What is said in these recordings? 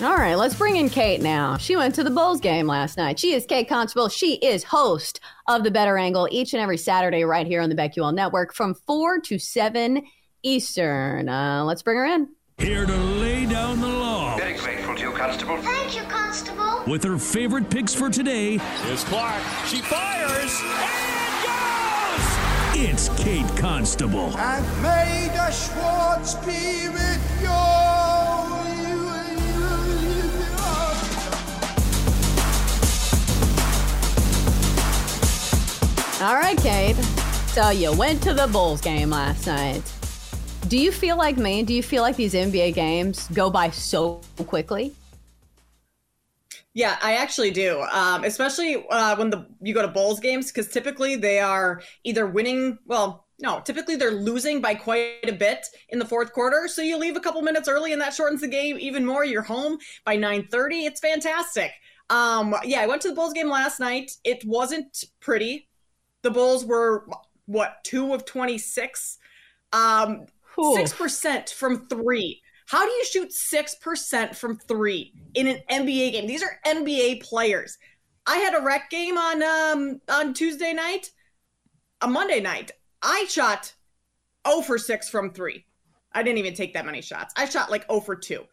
All right, let's bring in Kate now. She went to the Bulls game last night. She is Kate Constable. She is host of The Bettor Angle each and every Saturday right here on the BetQL Network from 4 to 7 Eastern. Uh, let's bring her in. Here to lay down the law. Very grateful to you, Constable. Thank you, Constable. With her favorite picks for today. Here's Clark. She fires. And goes! It's Kate Constable. And may the Schwartz be with you. All right, Kate. So you went to the Bulls game last night. Do you feel like me? Do you feel like these NBA games go by so quickly? Yeah, I actually do. Um, especially uh, when the you go to Bulls games because typically they are either winning. Well, no, typically they're losing by quite a bit in the fourth quarter. So you leave a couple minutes early, and that shortens the game even more. You're home by nine thirty. It's fantastic. Um, yeah, I went to the Bulls game last night. It wasn't pretty the Bulls were what two of twenty six, um, six percent from three. How do you shoot six percent from three in an NBA game? These are NBA players. I had a rec game on um, on Tuesday night, a Monday night. I shot 0 for 6 from 3. I didn't even take that many shots. I shot like 0 for 2.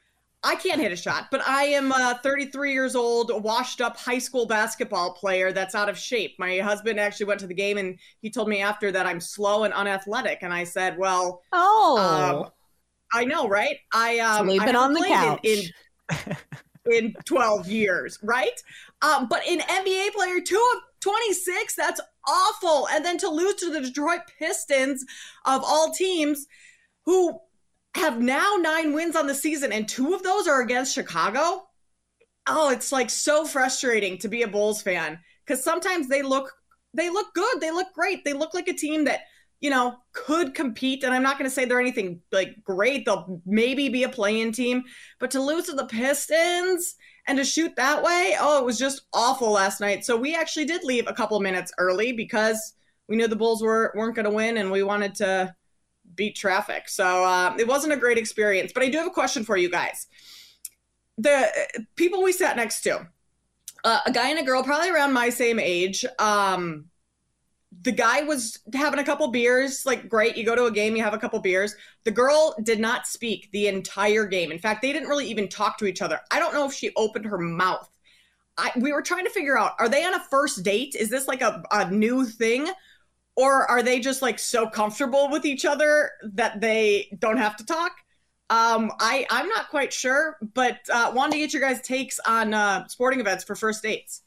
I can't hit a shot, but I am a 33 years old, washed up high school basketball player that's out of shape. My husband actually went to the game and he told me after that I'm slow and unathletic. And I said, well, oh, um, I know, right? I um, sleeping on the couch in, in, in 12 years, right? Um, but in NBA player two of 26, that's awful. And then to lose to the Detroit Pistons of all teams, who have now nine wins on the season, and two of those are against Chicago. Oh, it's like so frustrating to be a Bulls fan because sometimes they look they look good, they look great, they look like a team that you know could compete. And I'm not going to say they're anything like great; they'll maybe be a play-in team, but to lose to the Pistons and to shoot that way, oh, it was just awful last night. So we actually did leave a couple minutes early because we knew the Bulls were weren't going to win, and we wanted to beat traffic. So uh, it wasn't a great experience. But I do have a question for you guys. The people we sat next to, uh, a guy and a girl, probably around my same age. Um, the guy was having a couple beers. Like, great, you go to a game, you have a couple beers. The girl did not speak the entire game. In fact, they didn't really even talk to each other. I don't know if she opened her mouth. I, we were trying to figure out are they on a first date? Is this like a, a new thing? Or are they just like so comfortable with each other that they don't have to talk? Um, I I'm not quite sure, but uh, wanted to get your guys' takes on uh, sporting events for first dates.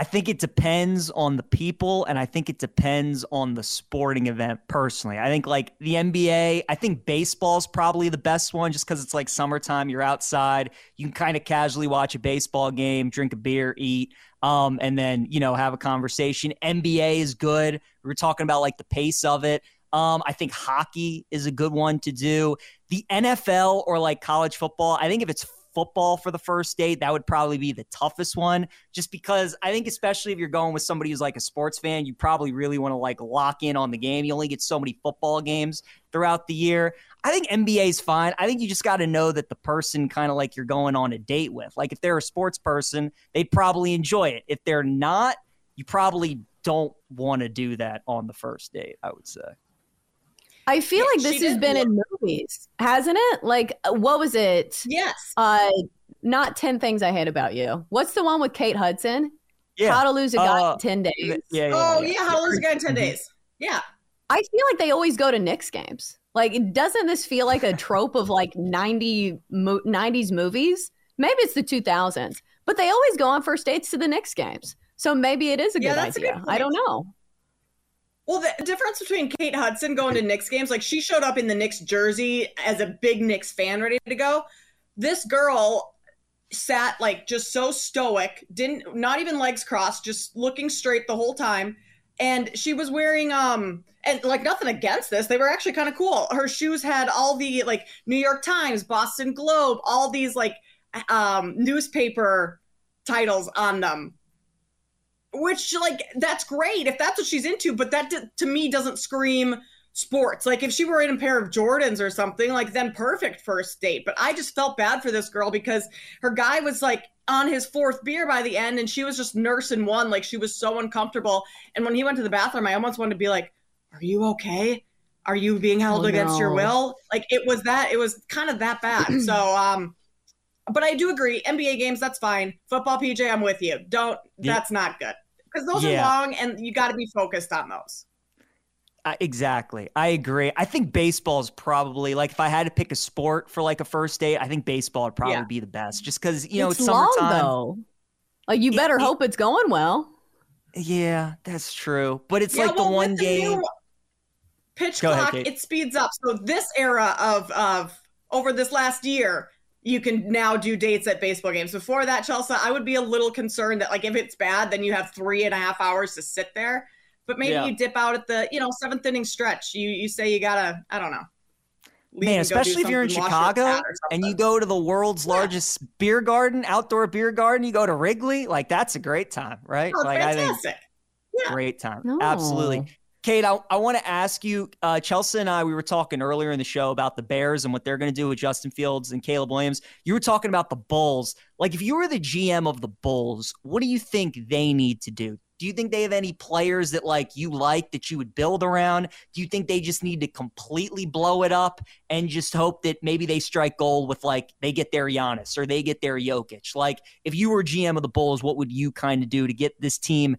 I think it depends on the people, and I think it depends on the sporting event. Personally, I think like the NBA. I think baseball's probably the best one, just because it's like summertime. You're outside, you can kind of casually watch a baseball game, drink a beer, eat um, and then you know have a conversation. NBA is good. We were talking about like the pace of it. Um, I think hockey is a good one to do. The NFL or like college football, I think if it's football for the first date, that would probably be the toughest one. Just because I think, especially if you're going with somebody who's like a sports fan, you probably really want to like lock in on the game. You only get so many football games throughout the year. I think NBA is fine. I think you just got to know that the person kind of like you're going on a date with. Like if they're a sports person, they'd probably enjoy it. If they're not, you probably don't want to do that on the first date, I would say. I feel yeah, like this has been in movies, hasn't it? Like, uh, what was it? Yes. Uh, not 10 Things I Hate About You. What's the one with Kate Hudson? Yeah. How to lose a guy Uh, in 10 days. Yeah, yeah, oh yeah. yeah, how to lose a guy in 10 Mhm. days. Yeah. I feel like they always go to Knicks games. Like, doesn't this feel like a trope of like 90 mo- 90s movies? Maybe it's the 2000s, but they always go on first dates to the Knicks games. So maybe it is a Yeah, good that's a idea. good I don't know. Well, the difference between Kate Hudson going to Knicks games, like she showed up in the Knicks jersey as a big Knicks fan ready to go. This girl sat like just so stoic, didn't not even legs crossed, just looking straight the whole time. And she was wearing um and like nothing against this. They were actually kind of cool. Her shoes had all the like New York Times, Boston Globe, all these like um newspaper titles on them which like that's great if that's what she's into but that d- to me doesn't scream sports. Like if she were in a pair of jordans or something like then perfect first date. But i just felt bad for this girl because her guy was like on his fourth beer by the end and she was just nursing one. Like she was so uncomfortable. And when he went to the bathroom i almost wanted to be like are you okay? Are you being held Oh, against your will? Like it was that it was kind of that bad. So um but I do agree. NBA games, that's fine. Football, PJ, I'm with you. Don't. Yeah. That's not good because those Yeah. are long, and you got to be focused on those. Uh, exactly. I agree. I think baseball is probably like if I had to pick a sport for like a first date, I think baseball would probably Yeah. be the best just because, you know, it's it's, long though. Like you better it- hope it's going well. Yeah, that's true. But it's yeah, like well, the one with the game. pitch Go clock, Kate. it speeds up. So this era of of over this last year, you can now do dates at baseball games. Before that, Chelsea, I would be a little concerned that like if it's bad, then you have three and a half hours to sit there. But maybe Yeah. you dip out at the you know seventh inning stretch. You you say you gotta I don't know. Man, and go do especially if you're in something, wash your Chicago and you go to the world's largest beer garden, outdoor beer garden, you go to Wrigley, like that's a great time, right? Oh, like I think. Yeah. great time. No. Absolutely. Kate, I, I want to ask you, uh, Chelsea and I, we were talking earlier in the show about the Bears and what they're going to do with Justin Fields and Caleb Williams. You were talking about the Bulls. Like, if you were the GM of the Bulls, what do you think they need to do? Do you think they have any players that like you like that you would build around? Do you think they just need to completely blow it up and just hope that maybe they strike gold with like they get their Giannis or they get their Jokic? Like, if you were GM of the Bulls, what would you kind of do to get this team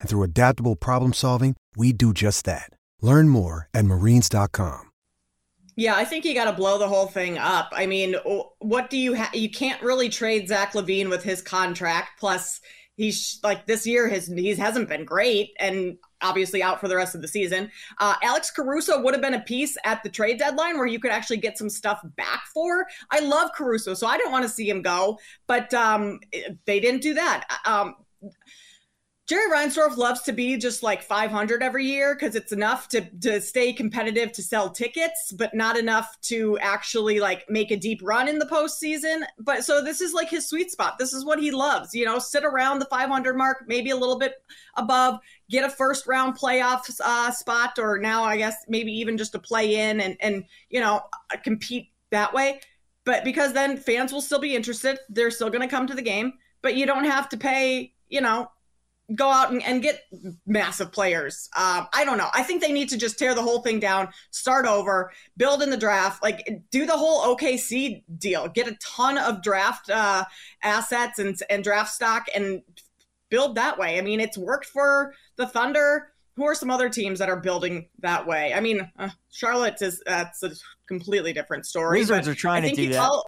And through adaptable problem solving, we do just that. Learn more at marines.com. Yeah, I think you got to blow the whole thing up. I mean, what do you have? You can't really trade Zach LaVine with his contract. Plus, he's like this year, his he hasn't been great, and obviously out for the rest of the season. Uh, Alex Caruso would have been a piece at the trade deadline where you could actually get some stuff back for. I love Caruso, so I don't want to see him go, but um, they didn't do that. Um, Jerry Reinsdorf loves to be just like 500 every year because it's enough to to stay competitive to sell tickets, but not enough to actually like make a deep run in the postseason. But so this is like his sweet spot. This is what he loves. You know, sit around the 500 mark, maybe a little bit above, get a first round playoff uh, spot, or now I guess maybe even just a play in and and you know compete that way. But because then fans will still be interested, they're still going to come to the game. But you don't have to pay, you know, go out and, and get massive players. Um, I don't know. I think they need to just tear the whole thing down, start over, build in the draft, like do the whole OKC deal, get a ton of draft uh, assets and, and draft stock and build that way. I mean, it's worked for the Thunder. Who are some other teams that are building that way? I mean, uh, Charlotte is that's a completely different story. Wizards are trying to do that. tell-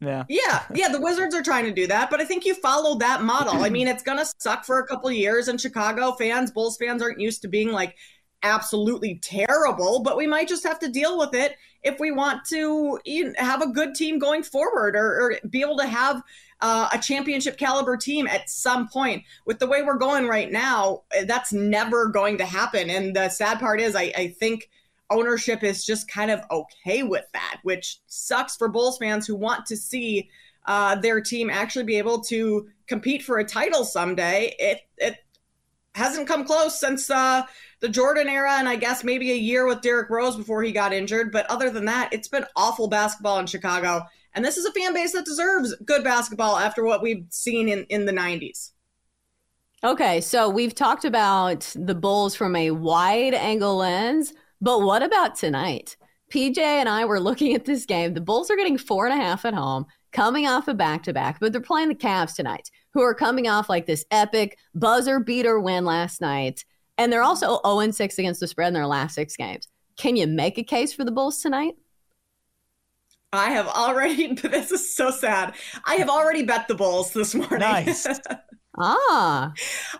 Yeah. Yeah, yeah, the Wizards are trying to do that, but I think you follow that model. I mean, it's going to suck for a couple years, and Chicago fans, Bulls fans aren't used to being like absolutely terrible, but we might just have to deal with it if we want to you know, have a good team going forward or, or be able to have uh, a championship caliber team at some point. With the way we're going right now, that's never going to happen. And the sad part is, I, I think ownership is just kind of okay with that, which sucks for Bulls fans who want to see uh, their team actually be able to compete for a title someday. It it hasn't come close since uh, the Jordan era, and I guess maybe a year with Derrick Rose before he got injured. But other than that, it's been awful basketball in Chicago. And this is a fan base that deserves good basketball after what we've seen in, in the 90s. Okay, so we've talked about the Bulls from a wide angle lens, but what about tonight? PJ and I were looking at this game. The Bulls are getting four and a half at home, coming off a back to back, but they're playing the Cavs tonight, who are coming off like this epic buzzer beater win last night. And they're also 0 6 against the spread in their last six games. Can you make a case for the Bulls tonight? I have already, this is so sad. I have already bet the Bulls this morning. Nice. ah.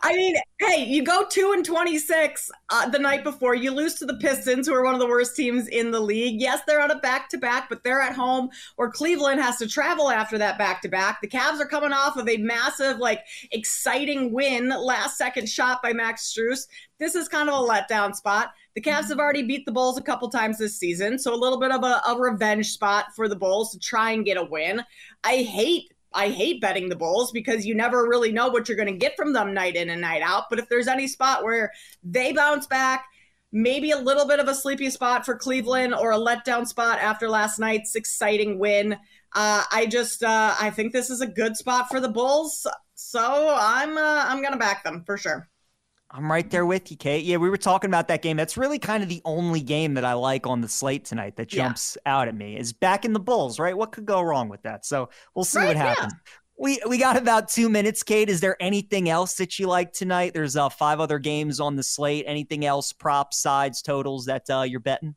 I mean, hey, you go 2 and 26 uh, the night before. You lose to the Pistons, who are one of the worst teams in the league. Yes, they're on a back to back, but they're at home, or Cleveland has to travel after that back to back. The Cavs are coming off of a massive, like, exciting win, last second shot by Max Strus. This is kind of a letdown spot. The Cavs have already beat the Bulls a couple times this season, so a little bit of a, a revenge spot for the Bulls to try and get a win. I hate I hate betting the Bulls because you never really know what you're going to get from them night in and night out. But if there's any spot where they bounce back, maybe a little bit of a sleepy spot for Cleveland or a letdown spot after last night's exciting win, uh, I just uh, I think this is a good spot for the Bulls. So I'm uh, I'm going to back them for sure. I'm right there with you, Kate. Yeah, we were talking about that game. That's really kind of the only game that I like on the slate tonight that jumps yeah. out at me is back in the Bulls, right? What could go wrong with that? So we'll see right, what happens. Yeah. We we got about two minutes, Kate. Is there anything else that you like tonight? There's uh, five other games on the slate. Anything else, props, sides, totals that uh, you're betting?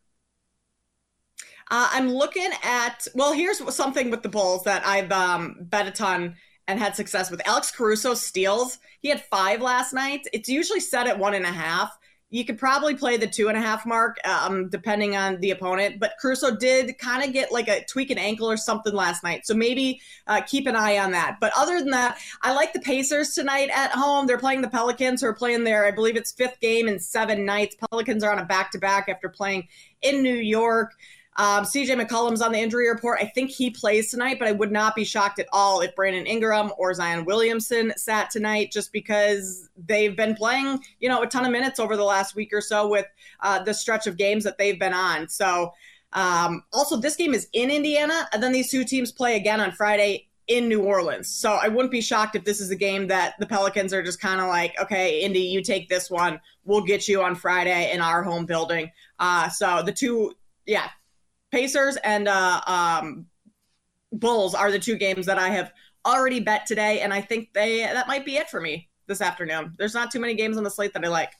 Uh, I'm looking at. Well, here's something with the Bulls that I've um, bet a ton and had success with. Alex Caruso steals. He had five last night. It's usually set at one and a half. You could probably play the two and a half mark, um, depending on the opponent. But Caruso did kind of get like a tweak an ankle or something last night, so maybe uh, keep an eye on that. But other than that, I like the Pacers tonight at home. They're playing the Pelicans, who are playing their, I believe it's fifth game in seven nights. Pelicans are on a back to back after playing in New York. Um, CJ McCollum's on the injury report. I think he plays tonight, but I would not be shocked at all if Brandon Ingram or Zion Williamson sat tonight just because they've been playing, you know, a ton of minutes over the last week or so with uh, the stretch of games that they've been on. So, um, also, this game is in Indiana, and then these two teams play again on Friday in New Orleans. So I wouldn't be shocked if this is a game that the Pelicans are just kind of like, okay, Indy, you take this one. We'll get you on Friday in our home building. Uh, so the two, yeah, Pacers and uh, um, Bulls are the two games that I have already bet today, and I think they that might be it for me this afternoon. There's not too many games on the slate that I like.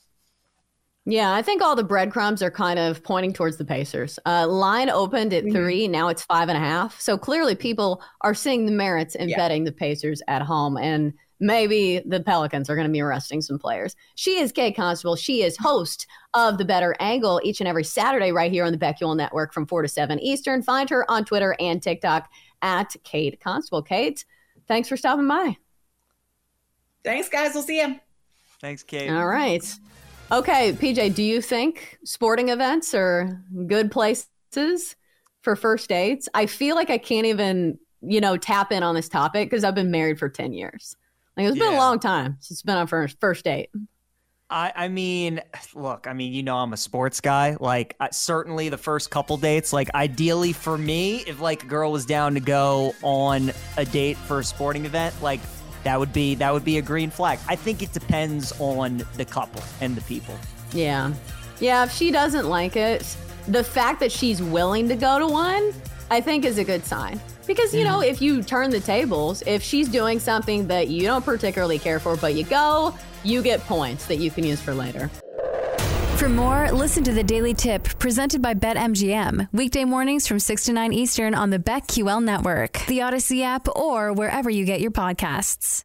Yeah, I think all the breadcrumbs are kind of pointing towards the Pacers. Uh, line opened at mm-hmm. three, now it's five and a half. So clearly, people are seeing the merits in yeah. betting the Pacers at home, and maybe the Pelicans are going to be arresting some players. She is Kate Constable. She is host of The Bettor Angle each and every Saturday right here on the BetQL Network from 4 to 7 Eastern. Find her on Twitter and TikTok at Kate Constable. Kate, thanks for stopping by. Thanks, guys. We'll see you. Thanks, Kate. All right. Okay, PJ, do you think sporting events are good places for first dates? I feel like I can't even, you know, tap in on this topic because I've been married for 10 years. Like it's been a long time since it's been on first first date. I, I mean, look, I mean, you know, I'm a sports guy. Like, uh, certainly the first couple dates, like, ideally for me, if like a girl was down to go on a date for a sporting event, like, that would be that would be a green flag. I think it depends on the couple and the people. Yeah, yeah. If she doesn't like it, the fact that she's willing to go to one, I think, is a good sign. Because, you know, if you turn the tables, if she's doing something that you don't particularly care for, but you go, you get points that you can use for later. For more, listen to the Daily Tip presented by BetMGM. Weekday mornings from 6 to 9 Eastern on the BetQL network, the Odyssey app, or wherever you get your podcasts.